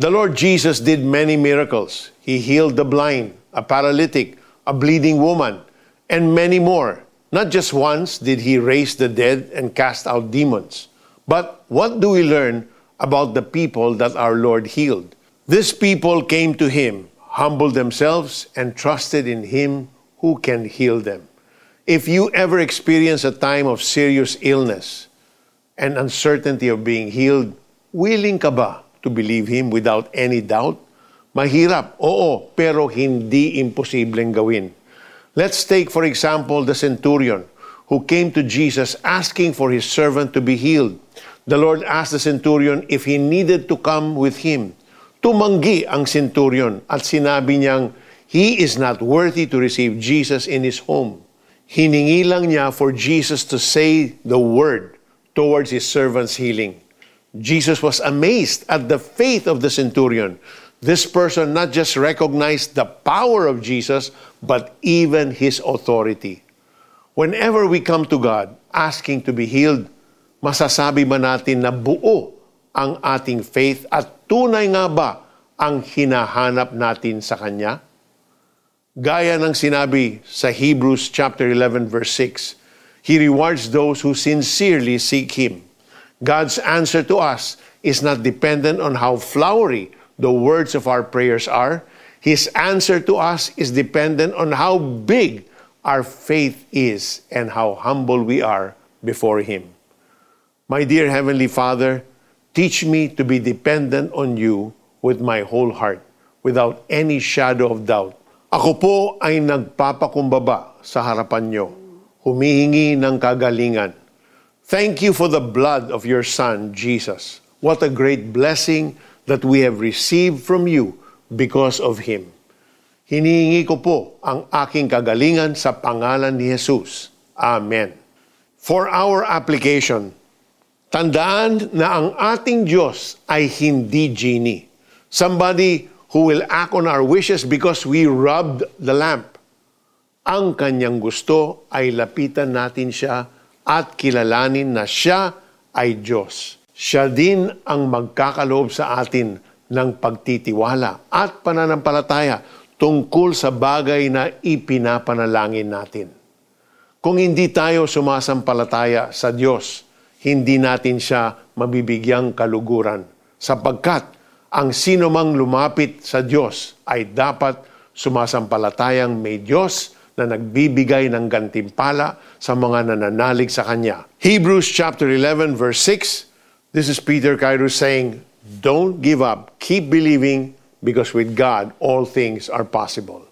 The Lord Jesus did many miracles. He healed the blind, a paralytic, a bleeding woman, and many more. Not just once did he raise the dead and cast out demons. But what do we learn about the people that our Lord healed? This people came to him, humbled themselves, and trusted in him who can heal them. If you ever experience a time of serious illness and uncertainty of being healed, willing ka ba to believe him without any doubt? Mahirap, oo, pero hindi imposibleng gawin. Let's take, for example, the centurion who came to Jesus asking for his servant to be healed. The Lord asked the centurion if he needed to come with him. Tumanggi ang centurion at sinabi niyang he is not worthy to receive Jesus in his home. Hiningi lang niya for Jesus to say the word towards his servant's healing. Jesus was amazed at the faith of the centurion this person not just recognized the power of Jesus, but even his authority. Whenever we come to God asking to be healed, masasabi ba natin na buo ang ating faith at tunay nga ba ang hinahanap natin sa Kanya? Gaya ng sinabi sa Hebrews chapter 11 verse 6, He rewards those who sincerely seek Him. God's answer to us is not dependent on how flowery the words of our prayers are, His answer to us is dependent on how big our faith is and how humble we are before Him. My dear Heavenly Father, teach me to be dependent on you with my whole heart, without any shadow of doubt. Ako po ay nagpapakumbaba sa harapan nyo, humihingi ng kagalingan. Thank you for the blood of your Son, Jesus. What a great blessing that we have received from you because of Him. Hinihingi ko po ang aking kagalingan sa pangalan ni Jesus. Amen. For our application, tandaan na ang ating Diyos ay hindi genie. Somebody who will act on our wishes because we rubbed the lamp. Ang kanyang gusto ay lapitan natin siya at kilalanin na siya ay Diyos siya din ang magkakaloob sa atin ng pagtitiwala at pananampalataya tungkol sa bagay na ipinapanalangin natin. Kung hindi tayo sumasampalataya sa Diyos, hindi natin siya mabibigyang kaluguran sapagkat ang sino mang lumapit sa Diyos ay dapat sumasampalatayang may Diyos na nagbibigay ng gantimpala sa mga nananalig sa Kanya. Hebrews chapter 11 verse 6 This is Peter Kairos saying, Don't give up, keep believing, because with God all things are possible.